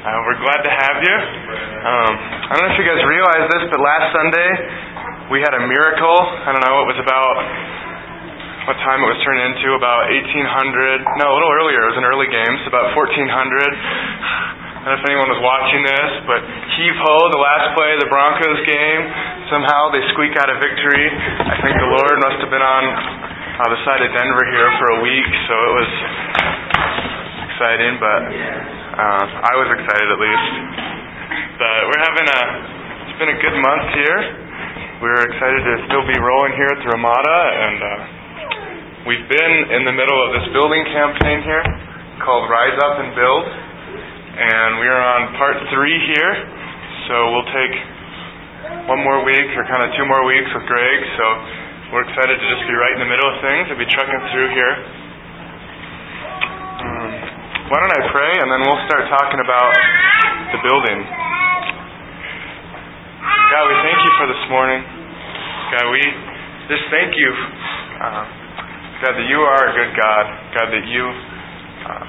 Uh, we're glad to have you. Um, I don't know if you guys realize this, but last Sunday we had a miracle. I don't know, it was about what time it was turned into, about 1800. No, a little earlier. It was an early game, so about 1400. I don't know if anyone was watching this, but heave ho, the last play of the Broncos game, somehow they squeak out a victory. I think the Lord must have been on uh, the side of Denver here for a week, so it was exciting, but uh, I was excited at least. But we're having a, it's been a good month here. We're excited to still be rolling here at the Ramada, and uh, we've been in the middle of this building campaign here called Rise Up and Build, and we are on part three here. So we'll take one more week or kind of two more weeks with Greg. So we're excited to just be right in the middle of things and be trucking through here. Why don't I pray and then we'll start talking about the building. God, we thank you for this morning. God, we just thank you, uh, God, that you are a good God. God, that you, uh,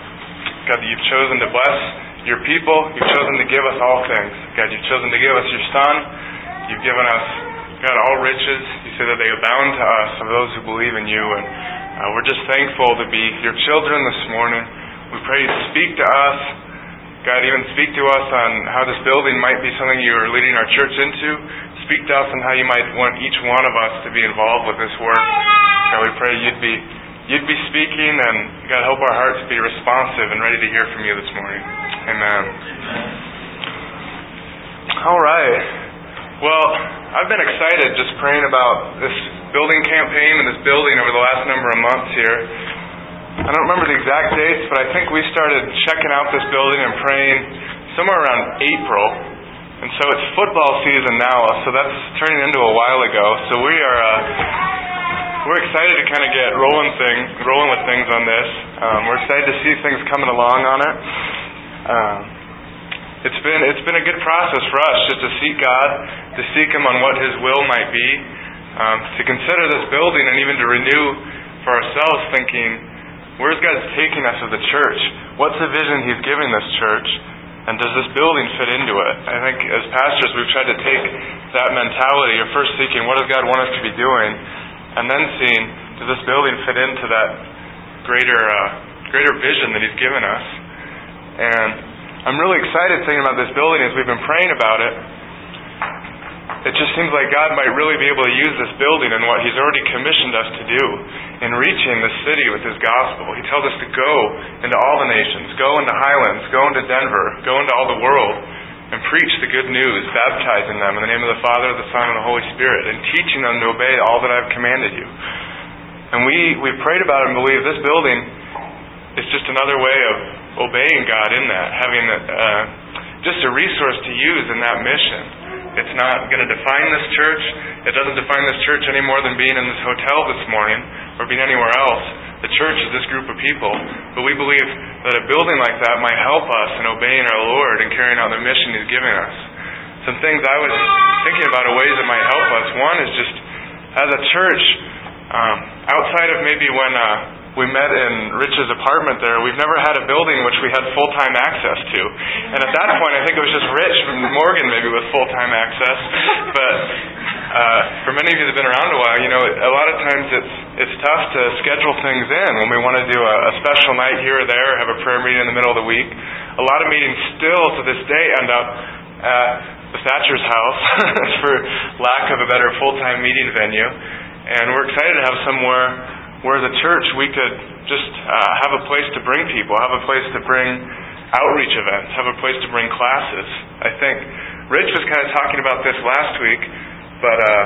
God, that you've chosen to bless your people. You've chosen to give us all things. God, you've chosen to give us your Son. You've given us, God, all riches. You say that they abound to us of those who believe in you. And uh, we're just thankful to be your children this morning. We pray you speak to us. God, even speak to us on how this building might be something you are leading our church into. Speak to us on how you might want each one of us to be involved with this work. God, we pray you'd be you'd be speaking and God help our hearts be responsive and ready to hear from you this morning. Amen. All right. Well, I've been excited just praying about this building campaign and this building over the last number of months here. I don't remember the exact dates, but I think we started checking out this building and praying somewhere around April. And so it's football season now, so that's turning into a while ago. So we are uh, we're excited to kind of get rolling thing rolling with things on this. Um, we're excited to see things coming along on it. Um, it's been it's been a good process for us just to seek God, to seek Him on what His will might be, um, to consider this building, and even to renew for ourselves, thinking, where's God taking us as a church? What's the vision He's giving this church? And does this building fit into it? I think as pastors, we've tried to take that mentality of first seeking, what does God want us to be doing, and then seeing, does this building fit into that greater uh, greater vision that He's given us? And I'm really excited thinking about this building as we've been praying about it. It just seems like God might really be able to use this building and what He's already commissioned us to do in reaching the city with His gospel. He tells us to go into all the nations, go into Highlands, go into Denver, go into all the world, and preach the good news, baptizing them in the name of the Father, the Son, and the Holy Spirit, and teaching them to obey all that I've commanded you. And we, we prayed about it and believe this building is just another way of obeying God in that, having uh, just a resource to use in that mission. It's not going to define this church. It doesn't define this church any more than being in this hotel this morning or being anywhere else. The church is this group of people. But we believe that a building like that might help us in obeying our Lord and carrying out the mission He's giving us. Some things I was thinking about of ways that might help us. One is just as a church, um, outside of maybe when uh, we met in Rich's apartment there. We've never had a building which we had full time access to. And at that point, I think it was just Rich Morgan maybe with full time access. But uh, for many of you that have been around a while, you know, a lot of times it's it's tough to schedule things in when we want to do a, a special night here or there, have a prayer meeting in the middle of the week. A lot of meetings still to this day end up at the Thatcher's house for lack of a better full time meeting venue. And we're excited to have somewhere where a church we could just uh, have a place to bring people, have a place to bring outreach events, have a place to bring classes. I think Rich was kind of talking about this last week, but uh,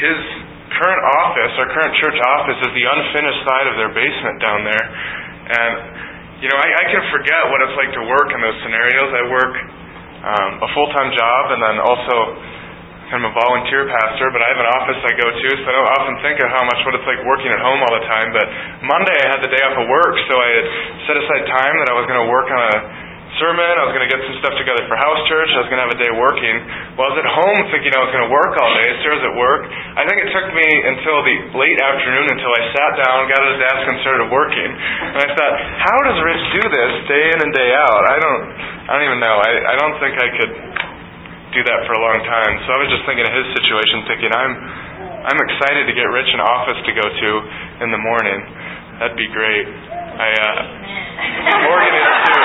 his current office, our current church office, is the unfinished side of their basement down there. And, you know, I, I can forget what it's like to work in those scenarios. I work um, a full time job and then also I'm a volunteer pastor, but I have an office I go to, so I don't often think of how much what it's like working at home all the time. But Monday I had the day off of work, so I had set aside time that I was going to work on a sermon. I was going to get some stuff together for house church. I was going to have a day working. Well, I was at home thinking I was going to work all day. Sarah's at work. I think it took me until the late afternoon until I sat down, got at a desk, and started working. And I thought, how does Rich do this day in and day out? I don't, I don't even know. I, I don't think I could do that for a long time. So I was just thinking of his situation, thinking I'm, I'm excited to get Rich an office to go to in the morning. That'd be great. I, uh, Morgan is too.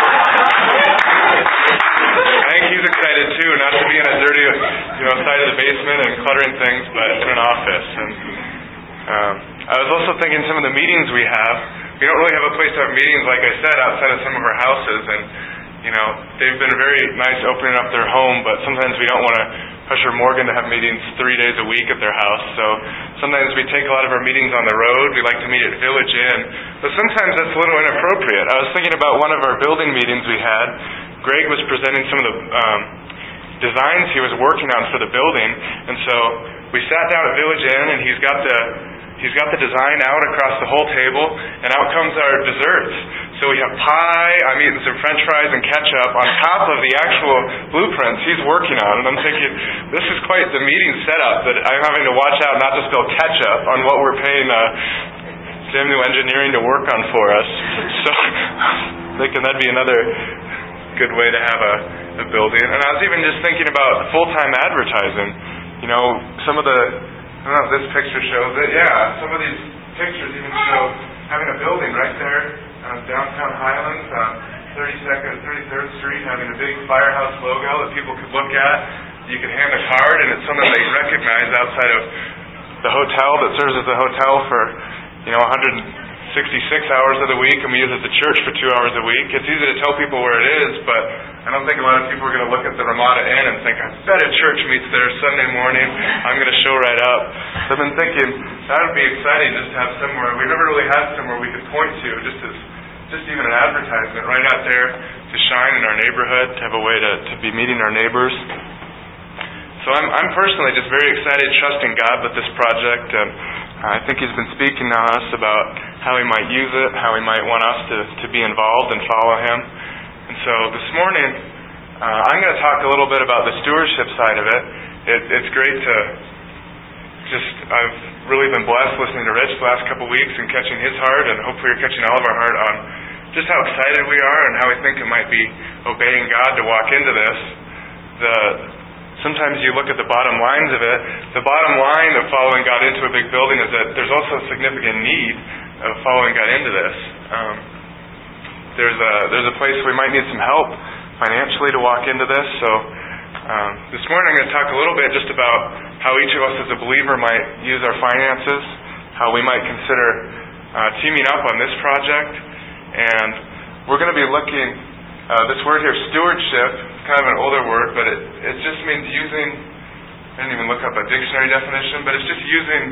I think he's excited too, not to be in a dirty, you know, side of the basement and cluttering things, but in an office. And um, I was also thinking some of the meetings we have. We don't really have a place to have meetings, like I said, outside of some of our houses, and you know, they've been very nice opening up their home, but sometimes we don't want to pressure Morgan to have meetings three days a week at their house. So sometimes we take a lot of our meetings on the road. We like to meet at Village Inn, but sometimes that's a little inappropriate. I was thinking about one of our building meetings we had. Greg was presenting some of the um, designs he was working on for the building, and so we sat down at Village Inn, and he's got the He's got the design out across the whole table, and out comes our desserts. So we have pie, I'm eating some french fries and ketchup on top of the actual blueprints he's working on. And I'm thinking, this is quite the meeting setup that I'm having to watch out not to spill ketchup on what we're paying uh, Samuel Engineering to work on for us. So thinking that'd be another good way to have a, a building. And I was even just thinking about full-time advertising. You know, some of the I don't know if this picture shows it. Yeah, some of these pictures even show having a building right there on downtown Highlands on 32nd, 33rd Street, having a big firehouse logo that people could look at. You can hand a card, and it's something they recognize outside of the hotel that serves as a hotel for you know 166 hours of the week, and we use it as a church for two hours a week. It's easy to tell people where it is, but I don't think a lot of people are going to look at the Ramada Inn and think, I bet a church meets there Sunday morning. I'm going to show right up. So I've been thinking that would be exciting just to have somewhere. We never really had somewhere we could point to, just as just even an advertisement right out there to shine in our neighborhood, to have a way to, to be meeting our neighbors. So I'm, I'm personally just very excited, trusting God with this project. And I think He's been speaking to us about how He might use it, how He might want us to, to be involved and follow Him. And so this morning, uh, I'm going to talk a little bit about the stewardship side of it. it. It's great to just, I've really been blessed listening to Rich the last couple weeks and catching his heart, and hopefully you're catching all of our heart on just how excited we are and how we think it might be obeying God to walk into this. The sometimes you look at the bottom lines of it. The bottom line of following God into a big building is that there's also a significant need of following God into this. Um, there's a there's a place we might need some help financially to walk into this. So um, this morning I'm going to talk a little bit just about how each of us as a believer might use our finances, how we might consider uh, teaming up on this project, and we're going to be looking. Uh, this word here, stewardship, kind of an older word, but it, it just means using. I didn't even look up a dictionary definition, but it's just using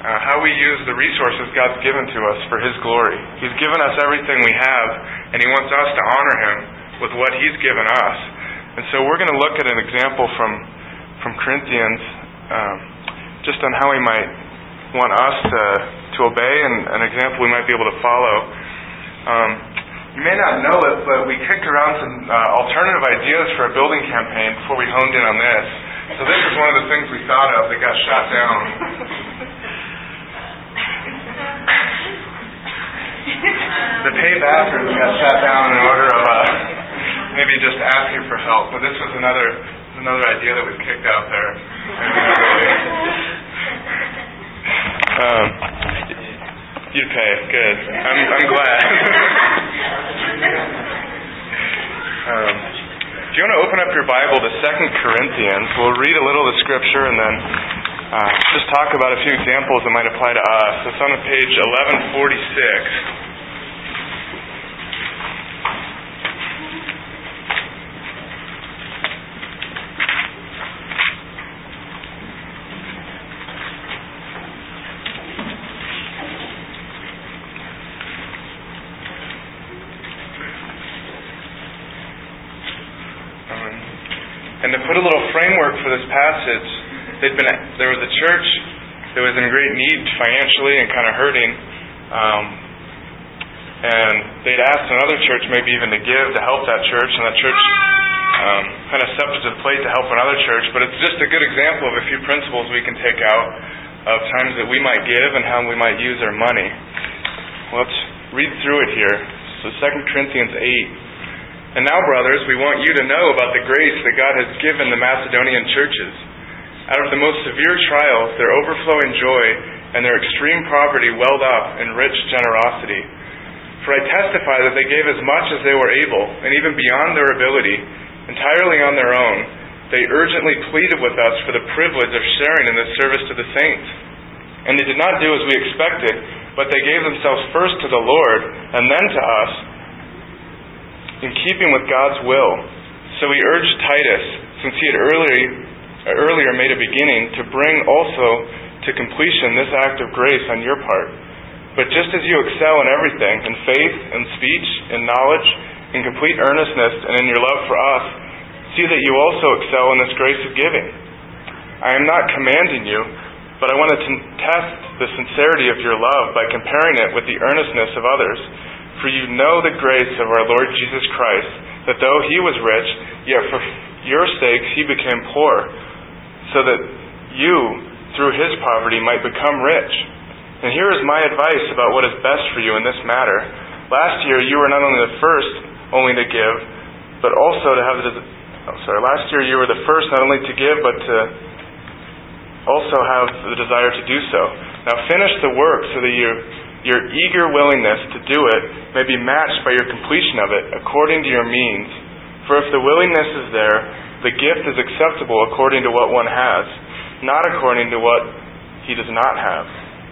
uh, how we use the resources God's given to us for His glory. He's given us everything we have, and He wants us to honor Him with what He's given us. And so we're going to look at an example from from Corinthians, um, just on how He might want us to to obey, and an example we might be able to follow. Um, you may not know it, but we kicked around some uh, alternative ideas for a building campaign before we honed in on this. So this is one of the things we thought of that got shot down. the pay bathrooms got shut down in order of uh, maybe just asking for help. But this was another another idea that was kicked out there. um, you'd. Good. I'm I'm glad. um, if you want to open up your Bible to Second Corinthians, we'll read a little of the scripture and then uh, just talk about a few examples that might apply to us. It's on page 1146. Um, and to put a little framework for this passage, they'd been there was a church that was in great need financially and kind of hurting. Um, and they'd asked another church maybe even to give to help that church, and that church um, kind of stepped to the plate to help another church. But it's just a good example of a few principles we can take out of times that we might give and how we might use our money. Let's read through it here. So 2 Corinthians 8. And now, brothers, we want you to know about the grace that God has given the Macedonian churches. Out of the most severe trials, their overflowing joy and their extreme poverty welled up in rich generosity. For I testify that they gave as much as they were able, and even beyond their ability, entirely on their own. They urgently pleaded with us for the privilege of sharing in this service to the saints. And they did not do as we expected, but they gave themselves first to the Lord and then to us, in keeping with God's will. So we urged Titus, since he had earlier, earlier made a beginning, to bring also to completion this act of grace on your part. But just as you excel in everything, in faith, in speech, in knowledge, in complete earnestness, and in your love for us, see that you also excel in this grace of giving. I am not commanding you, but I want to test the sincerity of your love by comparing it with the earnestness of others. For you know the grace of our Lord Jesus Christ, that though he was rich, yet for your sakes he became poor, so that you, through his poverty, might become rich. And here is my advice about what is best for you in this matter. Last year you were not only the first only to give, but also to have the oh, sorry, last year you were the first not only to give but to also have the desire to do so. Now finish the work so that your, your eager willingness to do it may be matched by your completion of it according to your means. For if the willingness is there, the gift is acceptable according to what one has, not according to what he does not have.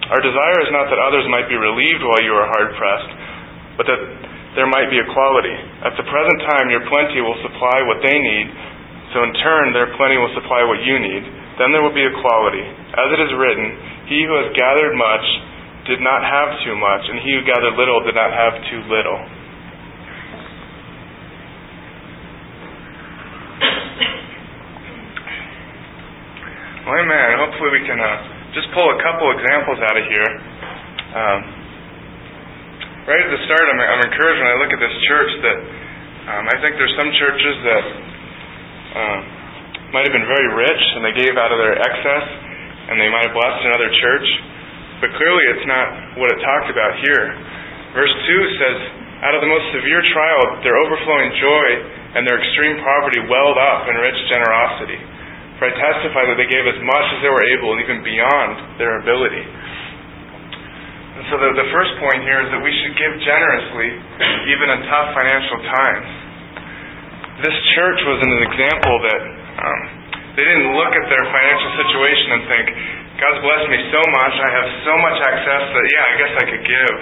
Our desire is not that others might be relieved while you are hard pressed, but that there might be equality. At the present time, your plenty will supply what they need, so in turn, their plenty will supply what you need then there will be equality. As it is written, He who has gathered much did not have too much, and he who gathered little did not have too little. Well, amen. Hopefully, we can uh, just pull a couple examples out of here. Um, right at the start, I'm, I'm, encouraged when I look at this church that um, I think there's some churches that. Um, might have been very rich and they gave out of their excess and they might have blessed another church. But clearly it's not what it talked about here. Verse 2 says, Out of the most severe trial, their overflowing joy and their extreme poverty welled up in rich generosity. For I testify that they gave as much as they were able, and even beyond their ability. And so the, the first point here is that we should give generously, even in tough financial times. This church was an example that um, they didn't look at their financial situation and think, God's blessed me so much, I have so much access that, yeah, I guess I could give.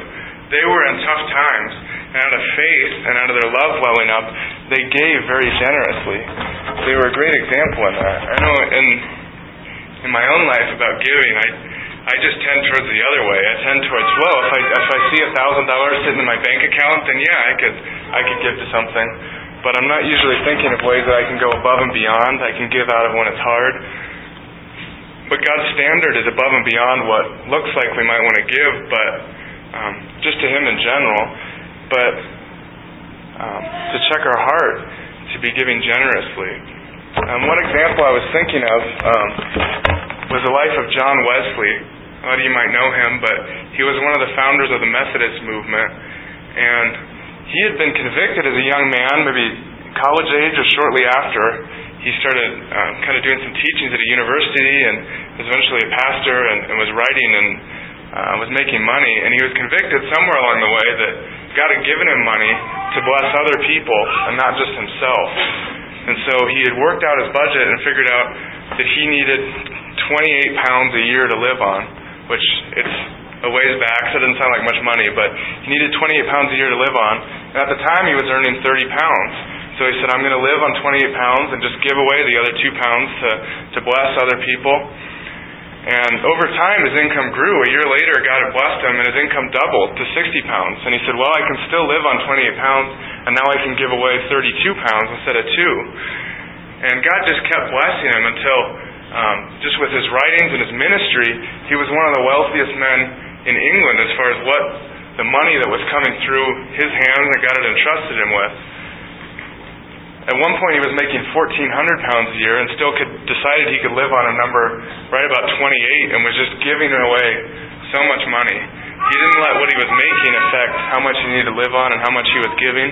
They were in tough times, and out of faith and out of their love welling up, they gave very generously. They were a great example in that. I know in in my own life about giving, I I just tend towards the other way. I tend towards, well, if I if I see a thousand dollars sitting in my bank account, then yeah, I could I could give to something but I'm not usually thinking of ways that I can go above and beyond. I can give out of when it's hard. But God's standard is above and beyond what looks like we might want to give, but um, just to Him in general. But um, to check our heart, to be giving generously. Um, one example I was thinking of um, was the life of John Wesley. A lot of you might know him, but he was one of the founders of the Methodist movement. And he had been convicted as a young man, maybe college age or shortly after. He started um, kind of doing some teachings at a university and was eventually a pastor and, and was writing and uh, was making money. And he was convicted somewhere along the way that God had given him money to bless other people and not just himself. And so he had worked out his budget and figured out that he needed 28 pounds a year to live on, which it's a ways back, so it didn't sound like much money, but he needed 28 pounds a year to live on. And at the time, he was earning 30 pounds. So he said, I'm going to live on 28 pounds and just give away the other two pounds to, to bless other people. And over time, his income grew. A year later, God had blessed him, and his income doubled to 60 pounds. And he said, Well, I can still live on 28 pounds, and now I can give away 32 pounds instead of two. And God just kept blessing him until, um, just with his writings and his ministry, he was one of the wealthiest men in England as far as what the money that was coming through his hands that God had entrusted him with. At one point, he was making 1,400 pounds a year and still could decided he could live on a number right about 28 and was just giving away so much money. He didn't let what he was making affect how much he needed to live on and how much he was giving.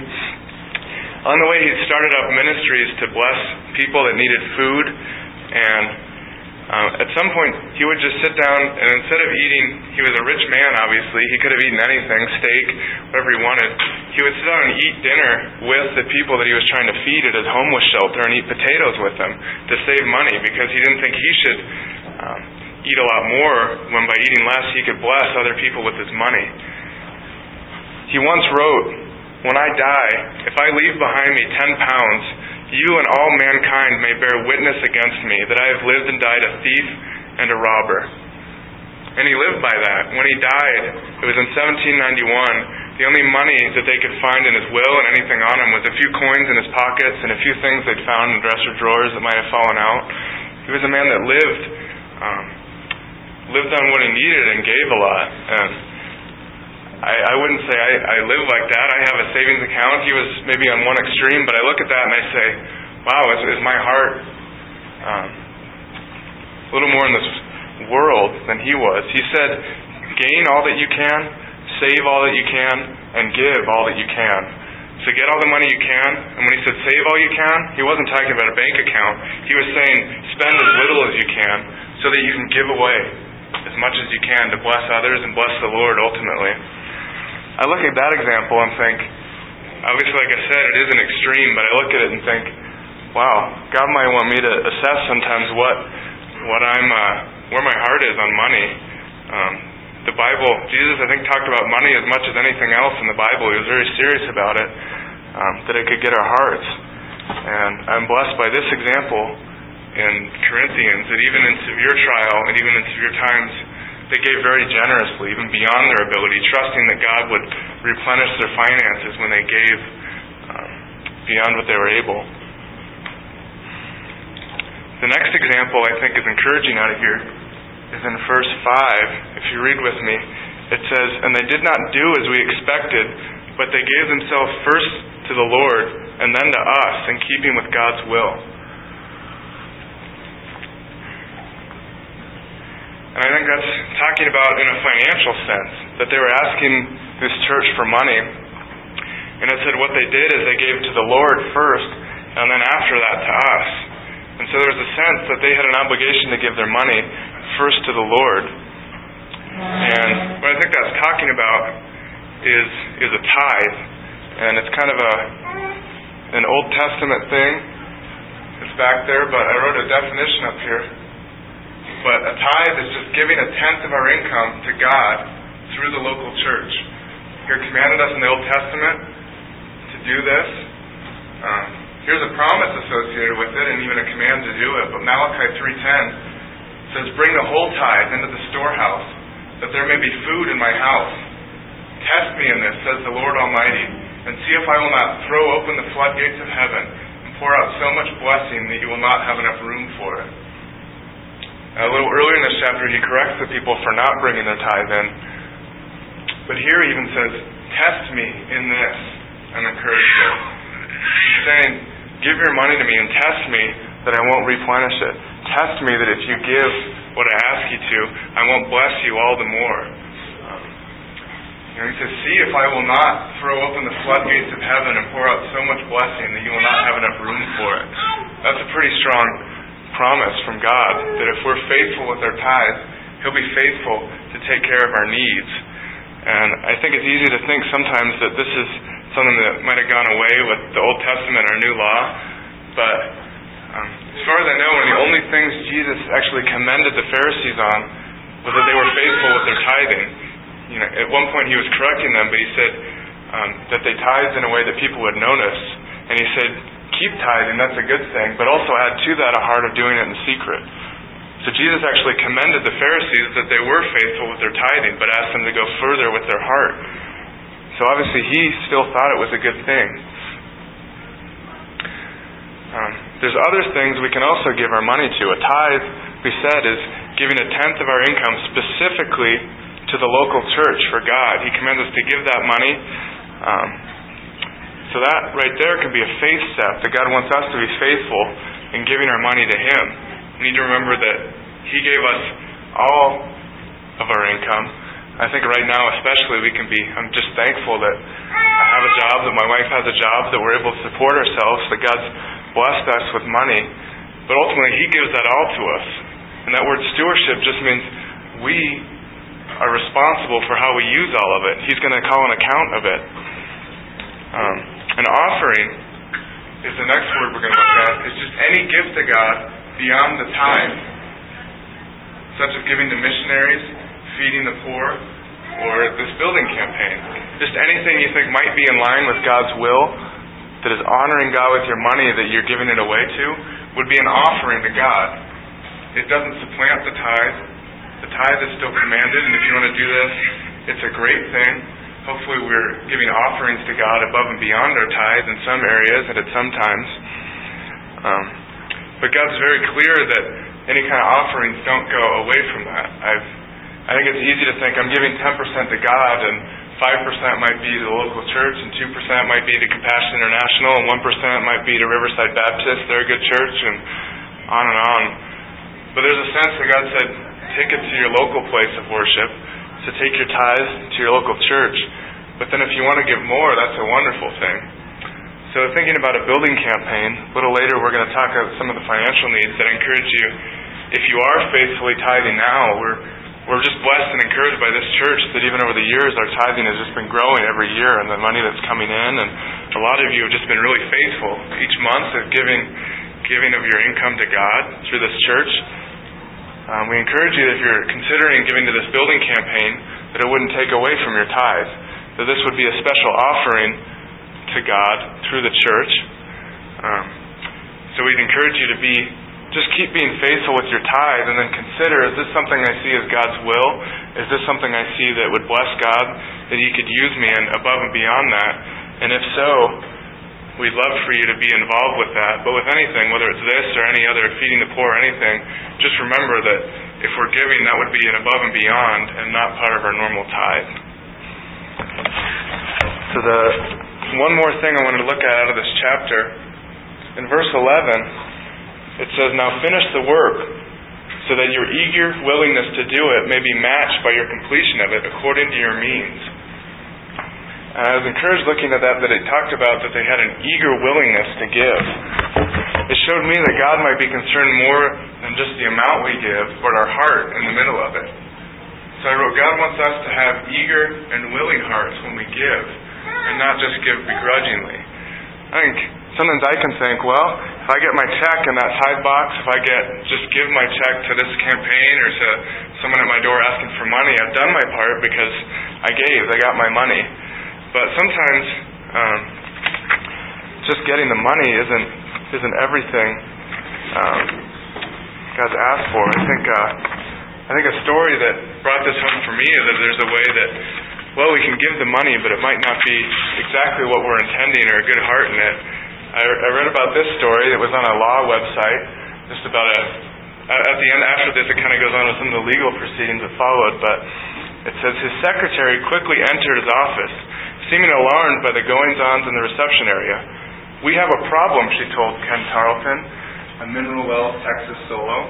On the way, he started up ministries to bless people that needed food and um, at some point, he would just sit down, and instead of eating, he was a rich man, obviously. He could have eaten anything, steak, whatever he wanted. He would sit down and eat dinner with the people that he was trying to feed at his homeless shelter and eat potatoes with them to save money because he didn't think he should um, eat a lot more when by eating less he could bless other people with his money. He once wrote, When I die, if I leave behind me 10 pounds, you and all mankind may bear witness against me that I have lived and died a thief and a robber. And he lived by that. When he died, it was in 1791. The only money that they could find in his will and anything on him was a few coins in his pockets and a few things they'd found in dresser drawers that might have fallen out. He was a man that lived, um, lived on what he needed and gave a lot. And I, I wouldn't say I, I live like that. I have a savings account. He was maybe on one extreme, but I look at that and I say, wow, is, is my heart um, a little more in this world than he was? He said, gain all that you can, save all that you can, and give all that you can. So get all the money you can. And when he said save all you can, he wasn't talking about a bank account. He was saying spend as little as you can so that you can give away as much as you can to bless others and bless the Lord ultimately. I look at that example and think, obviously, like I said, it is an extreme, but I look at it and think, wow, God might want me to assess sometimes what what I'm uh, where my heart is on money. Um, the Bible, Jesus, I think, talked about money as much as anything else in the Bible. He was very serious about it, um, that it could get our hearts. And I'm blessed by this example in Corinthians that even in severe trial and even in severe times, they gave very generously, even beyond their ability, trusting that God would replenish their finances when they gave um, beyond what they were able. The next example I think is encouraging out of here is in verse 5. If you read with me, it says, And they did not do as we expected, but they gave themselves first to the Lord and then to us in keeping with God's will. And I think that's talking about in a financial sense, that they were asking this church for money. And it said what they did is they gave to the Lord first, and then after that to us. And so there was a sense that they had an obligation to give their money first to the Lord. And what I think that's talking about is is a tithe. And it's kind of a an Old Testament thing. It's back there, but I wrote a definition up here. But a tithe is just giving a tenth of our income to God through the local church. God commanded us in the Old Testament to do this. Um, here's a promise associated with it, and even a command to do it. But Malachi 3:10 says, "Bring the whole tithe into the storehouse, that there may be food in my house. Test me in this," says the Lord Almighty, "and see if I will not throw open the floodgates of heaven and pour out so much blessing that you will not have enough room for it." A little earlier in this chapter, he corrects the people for not bringing their tithe in. But here he even says, Test me in this. I'm encouraged with. He's saying, Give your money to me and test me that I won't replenish it. Test me that if you give what I ask you to, I won't bless you all the more. Um, you know, he says, See if I will not throw open the floodgates of heaven and pour out so much blessing that you will not have enough room for it. That's a pretty strong promise from God that if we're faithful with our tithes, He'll be faithful to take care of our needs. And I think it's easy to think sometimes that this is something that might have gone away with the Old Testament or New Law, but um, as far as I know, one of the only things Jesus actually commended the Pharisees on was that they were faithful with their tithing. You know, at one point he was correcting them, but he said um, that they tithed in a way that people would notice, and he said keep tithing, that's a good thing, but also add to that a heart of doing it in secret. So Jesus actually commended the Pharisees that they were faithful with their tithing, but asked them to go further with their heart. So obviously he still thought it was a good thing. Um, there's other things we can also give our money to. A tithe, we said, is giving a tenth of our income specifically to the local church for God. He commands us to give that money. Um, so that right there can be a faith step that God wants us to be faithful in giving our money to Him. We need to remember that He gave us all of our income. I think right now, especially, we can be. I'm just thankful that I have a job, that my wife has a job, that we're able to support ourselves, that God's blessed us with money. But ultimately, He gives that all to us. And that word stewardship just means we are responsible for how we use all of it. He's going to call an account of it. Um, an offering is the next word we're going to look at. It's just any gift to God beyond the tithe, such as giving to missionaries, feeding the poor, or this building campaign. Just anything you think might be in line with God's will, that is honoring God with your money that you're giving it away to, would be an offering to God. It doesn't supplant the tithe. The tithe is still commanded, and if you want to do this, it's a great thing. Hopefully, we're giving offerings to God above and beyond our tithe in some areas and at some times. Um, but God's very clear that any kind of offerings don't go away from that. I've, I think it's easy to think I'm giving 10% to God and 5% might be to the local church, and 2% might be to Compassion International, and 1% might be to Riverside Baptist. They're a good church, and on and on. But there's a sense that God said, take it to your local place of worship, to take your tithes to your local church. But then if you want to give more, that's a wonderful thing. So thinking about a building campaign, a little later we're going to talk about some of the financial needs that I encourage you, if you are faithfully tithing now, we're we're just blessed and encouraged by this church that even over the years our tithing has just been growing every year and the money that's coming in and a lot of you have just been really faithful each month of giving giving of your income to God through this church. Um, we encourage you if you're considering giving to this building campaign that it wouldn't take away from your tithe. That this would be a special offering to God through the church. Um, so we'd encourage you to be just keep being faithful with your tithe and then consider is this something I see as God's will? Is this something I see that would bless God, that He could use me in above and beyond that? And if so, we'd love for you to be involved with that. But with anything, whether it's this or any other feeding the poor or anything, just remember that if we're giving, that would be an above and beyond and not part of our normal tithe. So the one more thing I wanted to look at out of this chapter, in verse 11, it says, Now finish the work, so that your eager willingness to do it may be matched by your completion of it according to your means. And I was encouraged looking at that that it talked about that they had an eager willingness to give. It showed me that God might be concerned more than just the amount we give, but our heart in the middle of it. So I wrote, God wants us to have eager and willing hearts when we give, and not just give begrudgingly. I think sometimes I can think, well, if I get my check in that tithe box, if I get just give my check to this campaign or to someone at my door asking for money, I've done my part because I gave, I got my money. But sometimes um, just getting the money isn't isn't everything um, God's asked for. I think uh, I think a story that brought this home for me is that there's a way that well we can give the money, but it might not be exactly what we're intending or a good heart in it. I, I read about this story. It was on a law website, just about a. At the end, after this, it kind of goes on with some of the legal proceedings that followed. But it says his secretary quickly entered his office, seeming alarmed by the goings-ons in the reception area. We have a problem, she told Ken Tarleton, a Mineral Wells, Texas solo.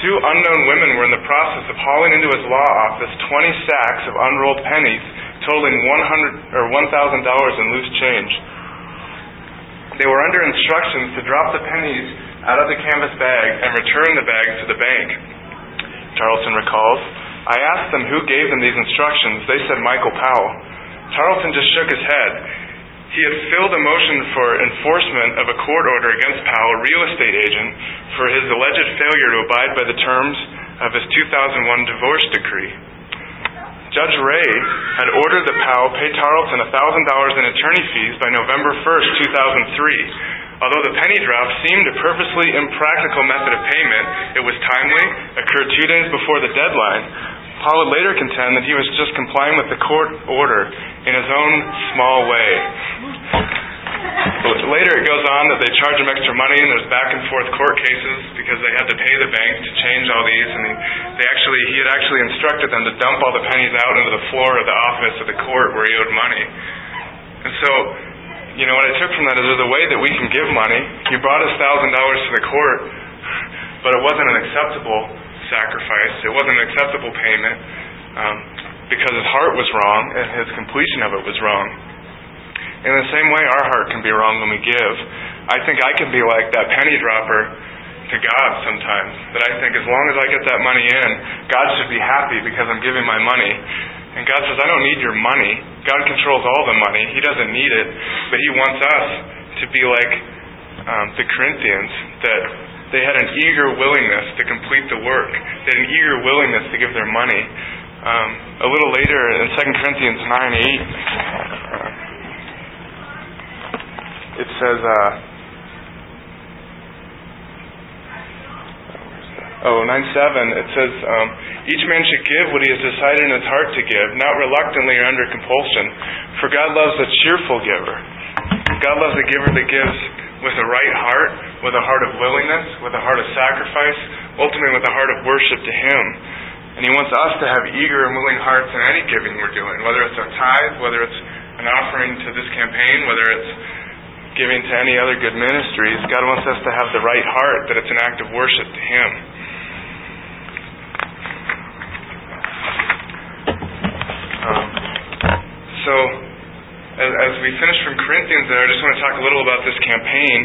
Two unknown women were in the process of hauling into his law office 20 sacks of unrolled pennies totaling 100 or $1,000 in loose change. They were under instructions to drop the pennies out of the canvas bag and return the bag to the bank. Tarleton recalls. I asked them who gave them these instructions. They said Michael Powell. Tarleton just shook his head. He had filled a motion for enforcement of a court order against Powell, a real estate agent, for his alleged failure to abide by the terms of his 2001 divorce decree. Judge Ray had ordered that Powell pay Tarleton $1,000 in attorney fees by November 1st, 2003. Although the penny drop seemed a purposely impractical method of payment, it was timely, occurred two days before the deadline. Powell would later contend that he was just complying with the court order in his own small way. But later it goes on that they charge them extra money, and there's back and forth court cases because they had to pay the bank to change all these, and he, they actually he had actually instructed them to dump all the pennies out into the floor of the office of the court where he owed money. And so, you know, what I took from that is there's a way that we can give money. He brought his thousand dollars to the court, but it wasn't an acceptable sacrifice. It wasn't an acceptable payment um, because his heart was wrong and his completion of it was wrong. In the same way, our heart can be wrong when we give. I think I can be like that penny dropper to God sometimes. That I think as long as I get that money in, God should be happy because I'm giving my money. And God says, I don't need your money. God controls all the money. He doesn't need it. But He wants us to be like um, the Corinthians, that they had an eager willingness to complete the work. They had an eager willingness to give their money. Um, a little later in 2 Corinthians 9 8, it says, uh, oh, 9 7, it says, um, each man should give what he has decided in his heart to give, not reluctantly or under compulsion, for God loves a cheerful giver. God loves a giver that gives with a right heart, with a heart of willingness, with a heart of sacrifice, ultimately with a heart of worship to Him. And He wants us to have eager and willing hearts in any giving we're doing, whether it's our tithe, whether it's an offering to this campaign, whether it's giving to any other good ministries. God wants us to have the right heart, that it's an act of worship to Him. Um, so, as, we finish from Corinthians there, I just want to talk a little about this campaign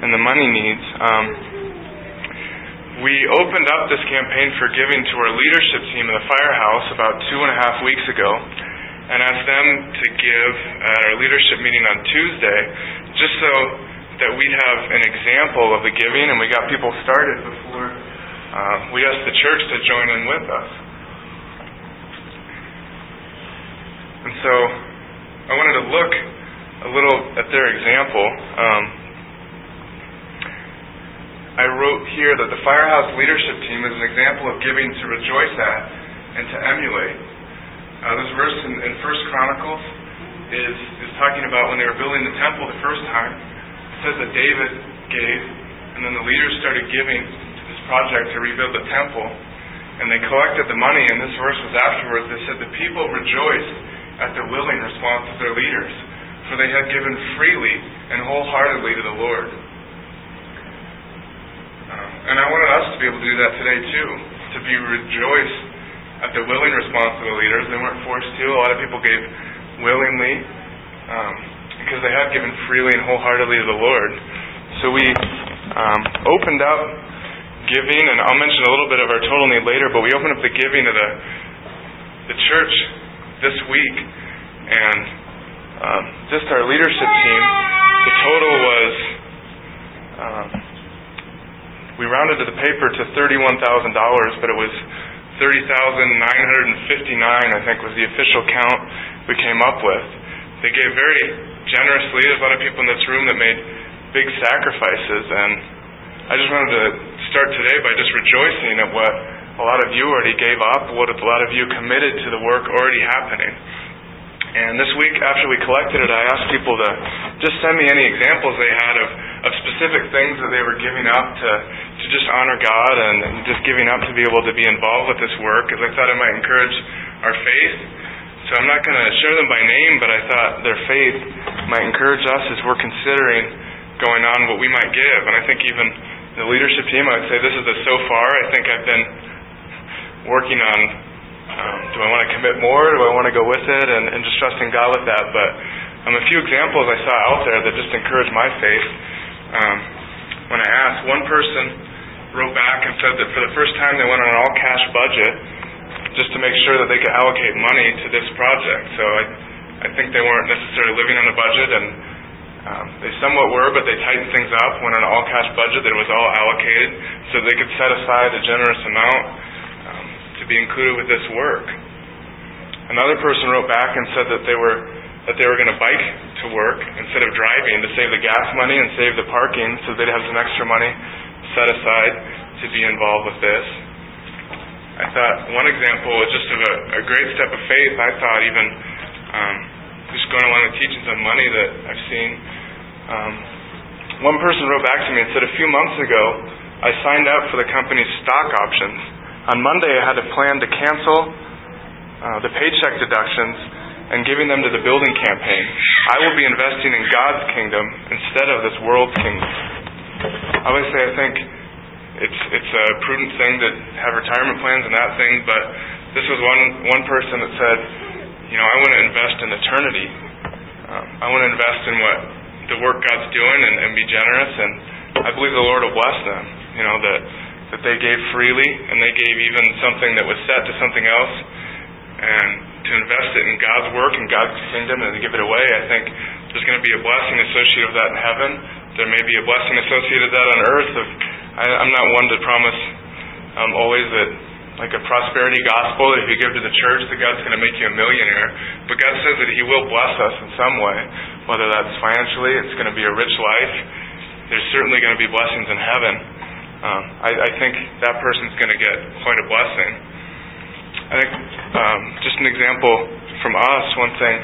and the money needs. Um, we opened up this campaign for giving to our leadership team in the firehouse about two and a half weeks ago and asked them to give at our leadership meeting on Tuesday, just so that we'd have an example of the giving, and we got people started before uh, we asked the church to join in with us. And so I wanted to look a little at their example. Um, I wrote here that the firehouse leadership team is an example of giving to rejoice at and to emulate. Uh, this verse in, in First Chronicles is is talking about when they were building the temple the first time. It says that David gave, and then the leaders started giving to this project to rebuild the temple, and they collected the money. And this verse was afterwards. They said the people rejoiced at the willing response of their leaders, for they had given freely and wholeheartedly to the Lord. Um, and I wanted us to be able to do that today too, to be rejoiced at the willing response of the leaders. They weren't forced to. A lot of people gave willingly um, because they had given freely and wholeheartedly to the Lord. So we um, opened up giving, and I'll mention a little bit of our total need later, but we opened up the giving to the the church this week, and um, just our leadership team, the total was. Um, we rounded to the paper to thirty-one thousand dollars, but it was 30,959, I think, was the official count we came up with. They gave very generously. There's a lot of people in this room that made big sacrifices, and I just wanted to start today by just rejoicing at what a lot of you already gave up, what a lot of you committed to the work already happening. And this week, after we collected it, I asked people to just send me any examples they had of, of specific things that they were giving up to, to just honor God and, and just giving up to be able to be involved with this work, because I thought it might encourage our faith. So I'm not going to share them by name, but I thought their faith might encourage us as we're considering going on what we might give. And I think even the leadership team, I would say this is a so far. I think I've been working on um, do I want to commit more? Do I want to go with it? And, and just trusting God with that. But um, a few examples I saw out there that just encouraged my faith. Um, when I asked, one person wrote back and said that for the first time they went on an all cash budget just to make sure that they could allocate money to this project. So I, I think they weren't necessarily living on a budget, and um, they somewhat were, but they tightened things up. Went on an all cash budget that was all allocated so they could set aside a generous amount be included with this work. Another person wrote back and said that they were that they were going to bike to work instead of driving to save the gas money and save the parking so they'd have some extra money set aside to be involved with this. I thought one example was just of a, a great step of faith. I thought even um, just going along the teachings on money that I've seen Um, one person wrote back to me and said, A few months ago, I signed up for the company's stock options. On Monday, I had a plan to cancel uh, the paycheck deductions and giving them to the building campaign. I will be investing in God's kingdom instead of this world's kingdom. Obviously, I think it's it's a prudent thing to have retirement plans and that thing, but this was one one person that said, you know, I want to invest in eternity. Um, I want to invest in what the work God's doing and, and be generous, and I believe the Lord will bless them. You know that that they gave freely, and they gave even something that was set to something else, and to invest it in God's work and God's kingdom and to give it away. I think there's going to be a blessing associated with that in heaven. There may be a blessing associated with that on earth. Of, I, I'm not one to promise um, always that like a prosperity gospel that if you give to the church that God's going to make you a millionaire. But God says that He will bless us in some way, whether that's financially, it's going to be a rich life. There's certainly going to be blessings in heaven. Um, I, I think that person's going to get quite a blessing. I think um, just an example from us, one thing,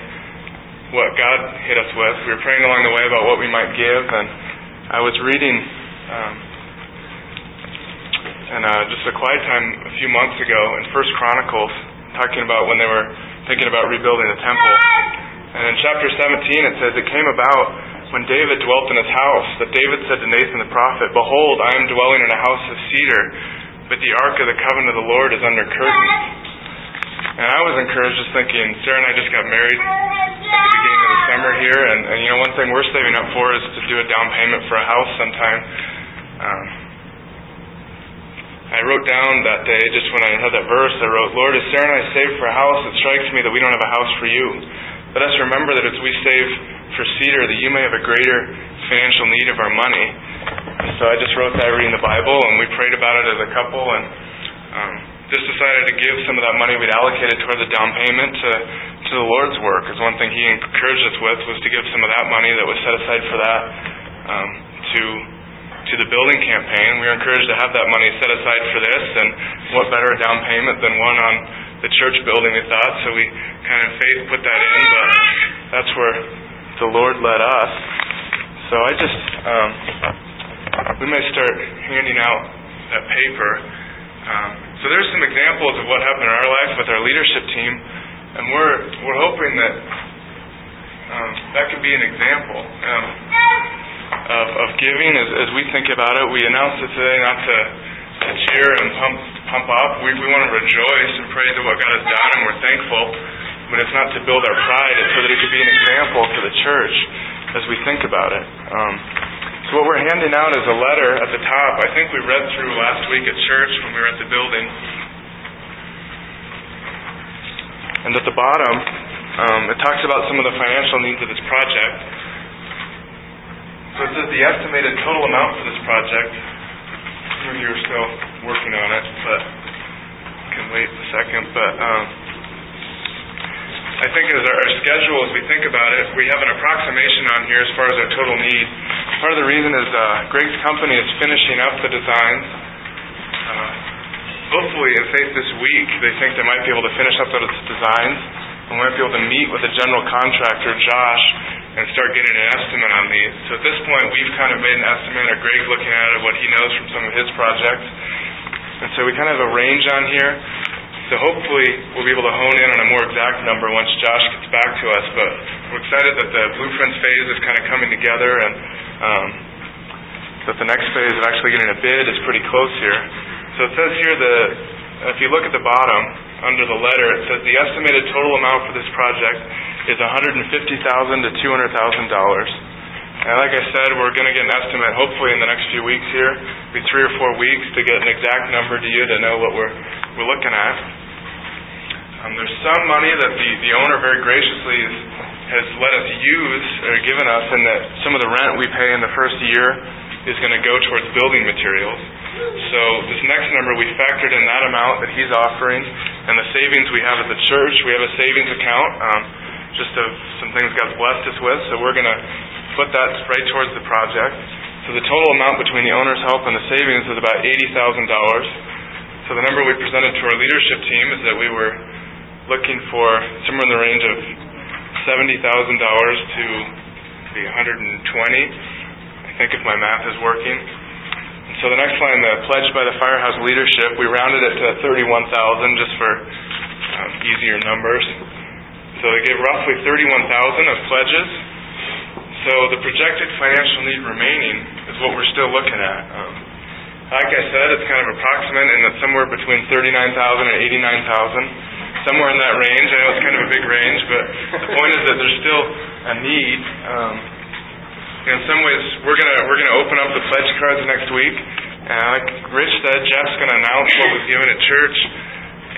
what God hit us with. We were praying along the way about what we might give, and I was reading um, and uh, just a quiet time a few months ago in First Chronicles, talking about when they were thinking about rebuilding the temple. And in chapter 17, it says, It came about when David dwelt in his house that David said to Nathan the prophet, Behold, I am dwelling in a house of cedar, but the ark of the covenant of the Lord is under curtains. And I was encouraged just thinking, Sarah and I just got married at the beginning of the summer here, and, and you know, one thing we're saving up for is to do a down payment for a house sometime. Um, I wrote down that day, just when I heard that verse, I wrote, Lord, as Sarah and I save for a house, it strikes me that we don't have a house for you. Let us remember that as we save for cedar, that you may have a greater financial need of our money. So I just wrote that reading the Bible, and we prayed about it as a couple, and um, just decided to give some of that money we'd allocated toward the down payment to, to the Lord's work. Because one thing He encouraged us with was to give some of that money that was set aside for that um, to to the building campaign. We were encouraged to have that money set aside for this, and what better a down payment than one on the church building, we thought. So we kind of faith put that in, but that's where the Lord led us. So I just, um, we may start handing out that paper. Um, so there's some examples of what happened in our life with our leadership team, and we're we're hoping that um, that could be an example. Um, of, of giving as, as we think about it. We announced it today not to, to cheer and pump pump up. We, we want to rejoice and praise at what God has done, and we're thankful. But it's not to build our pride; it's so that it could be an example for the church as we think about it. Um, so what we're handing out is a letter at the top. I think we read through last week at church when we were at the building. And at the bottom, um, it talks about some of the financial needs of this project. So it says the estimated total amount for this project. Are still working on it, but can wait a second. But um, I think as our, schedule, as we think about it, we have an approximation on here as far as our total need. Part of the reason is uh, Greg's company is finishing up the designs. Uh, hopefully, in faith this week, they think they might be able to finish up those designs, and we might be able to meet with the general contractor, Josh, and start getting an estimate on these. So at this point, we've kind of made an estimate, or Greg's looking at it, what he knows from some of his projects. And so we kind of have a range on here. So hopefully we'll be able to hone in on a more exact number once Josh gets back to us. But we're excited that the blueprints phase is kind of coming together and um, that the next phase of actually getting a bid is pretty close here. So it says here that if you look at the bottom, under the letter, it says the estimated total amount for this project is 150,000 to $200,000. And like I said, we're going to get an estimate hopefully in the next few weeks here, be three or four weeks to get an exact number to you to know what we're we're looking at. Um, there's some money that the, the owner very graciously is, has let us use or given us, and that some of the rent we pay in the first year is going to go towards building materials. So this next number, we factored in that amount that he's offering, and the savings we have at the church. We have a savings account, um, just of some things God's blessed us with. So we're going to put that right towards the project. So the total amount between the owner's help and the savings is about eighty thousand dollars. So the number we presented to our leadership team is that we were looking for somewhere in the range of seventy thousand dollars to be 120, I think if my math is working. And so the next line, the pledge by the Firehouse leadership, we rounded it to 31,000 just for um, easier numbers. So they gave roughly 31,000 of pledges. So the projected financial need remaining is what we're still looking at. Um, like I said, it's kind of approximate, and it's somewhere between 39,000 and 89,000, somewhere in that range. I know it's kind of a big range, but the point is that there's still a need. Um, in some ways, we're gonna we're gonna open up the pledge cards next week, and like Rich said, Jeff's gonna announce what was given at church,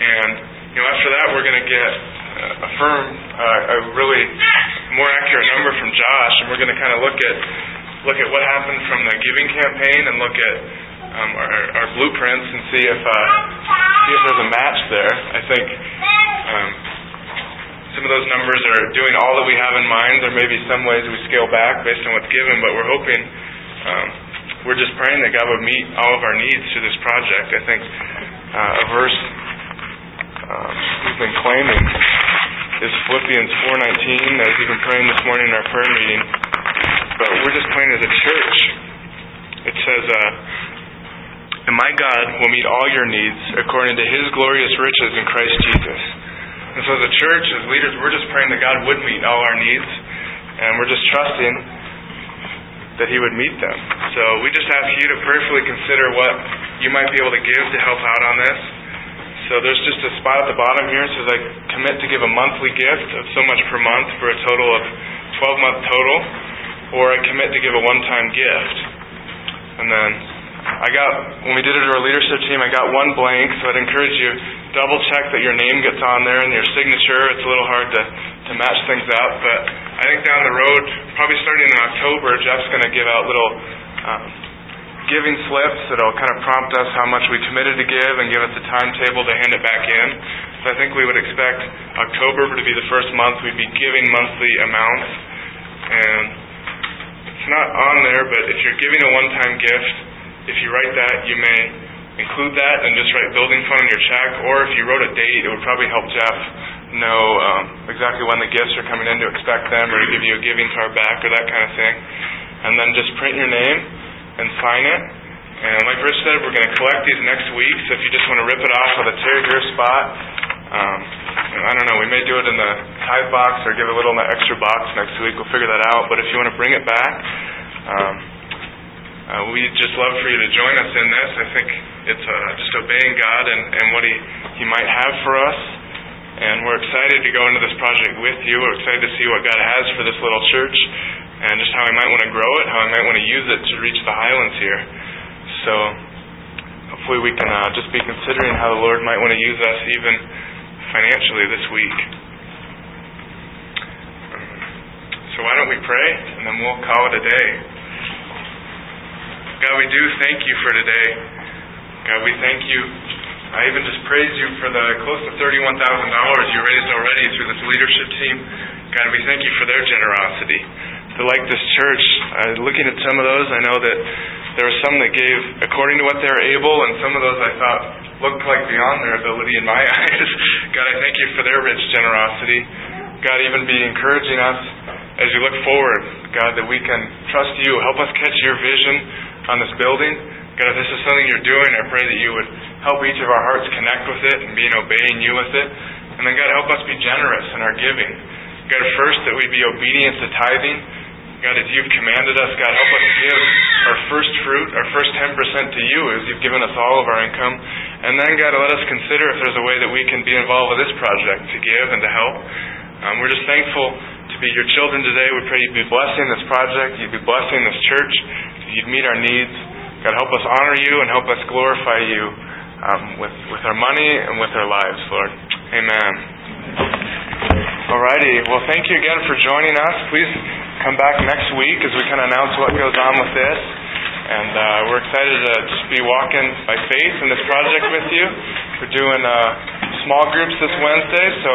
and you know after that we're gonna get a firm, uh, a really more accurate number from Josh, and we're gonna kind of look at look at what happened from the giving campaign and look at um, our, our blueprints and see if uh, see if there's a match there. I think um, some of those numbers are doing all that we have in mind. There may be some ways we scale back based on what's given, but we're hoping. Um, we're just praying that God would meet all of our needs through this project. I think uh, a verse um, we've been claiming is Philippians 4:19. I was even praying this morning in our prayer meeting, but we're just praying as a church. It says, uh, and my God will meet all your needs according to his glorious riches in Christ Jesus. And so, as a church, as leaders, we're just praying that God would meet all our needs, and we're just trusting that he would meet them. So, we just ask you to prayerfully consider what you might be able to give to help out on this. So, there's just a spot at the bottom here. It says, I commit to give a monthly gift of so much per month for a total of 12 month total, or I commit to give a one time gift. And then I got when we did it to our leadership team, I got one blank, so I'd encourage you double check that your name gets on there and your signature. It's a little hard to to match things up, but I think down the road, probably starting in October, Jeff's going to give out little um, giving slips that'll kind of prompt us how much we committed to give and give us a timetable to hand it back in. So I think we would expect October to be the first month we'd be giving monthly amounts, and it's not on there, but if you're giving a one-time gift if you write that, you may include that and just write building fund on your check, or if you wrote a date, it would probably help Jeff know um, exactly when the gifts are coming in to expect them, or to give you a giving card back, or that kind of thing. And then just print your name and sign it. And like Rich said, we're going to collect these next week, so if you just want to rip it off with a tear here spot, um, I don't know, we may do it in the tithe box or give a little in the extra box next week. We'll figure that out. But if you want to bring it back, um, uh, we'd just love for you to join us in this. I think it's uh, just obeying God and, and what He He might have for us. And we're excited to go into this project with you. We're excited to see what God has for this little church and just how I might want to grow it, how I might want to use it to reach the highlands here. So hopefully we can uh, just be considering how the Lord might want to use us even financially this week. So why don't we pray and then we'll call it a day. God, we do thank you for today. God, we thank you. I even just praise you for the close to $31,000 you raised already through this leadership team. God, we thank you for their generosity. To like this church, uh, looking at some of those, I know that there were some that gave according to what they were able, and some of those I thought looked like beyond their ability in my eyes. God, I thank you for their rich generosity. God, even be encouraging us as we look forward, God, that we can trust you. Help us catch your vision on this building. God, if this is something you're doing, I pray that you would help each of our hearts connect with it and be in obeying you with it. And then, God, help us be generous in our giving. God, first, that we be obedient to tithing. God, as you've commanded us, God, help us give our first fruit, our first 10% to you as you've given us all of our income. And then, God, let us consider if there's a way that we can be involved with this project to give and to help. Um, we're just thankful to be your children today. We pray you'd be blessing this project, you'd be blessing this church you'd meet our needs. God, help us honor you and help us glorify you um, with, with our money and with our lives, Lord. Amen. Alrighty. Well, thank you again for joining us. Please come back next week as we kind of announce what goes on with this. And uh, we're excited to just be walking by faith in this project with you. We're doing uh, small groups this Wednesday, so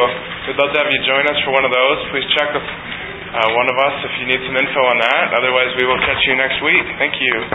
we'd love to have you join us for one of those. Please check with uh, one of us if you need some info on that. Otherwise, we will catch you next week. Thank you.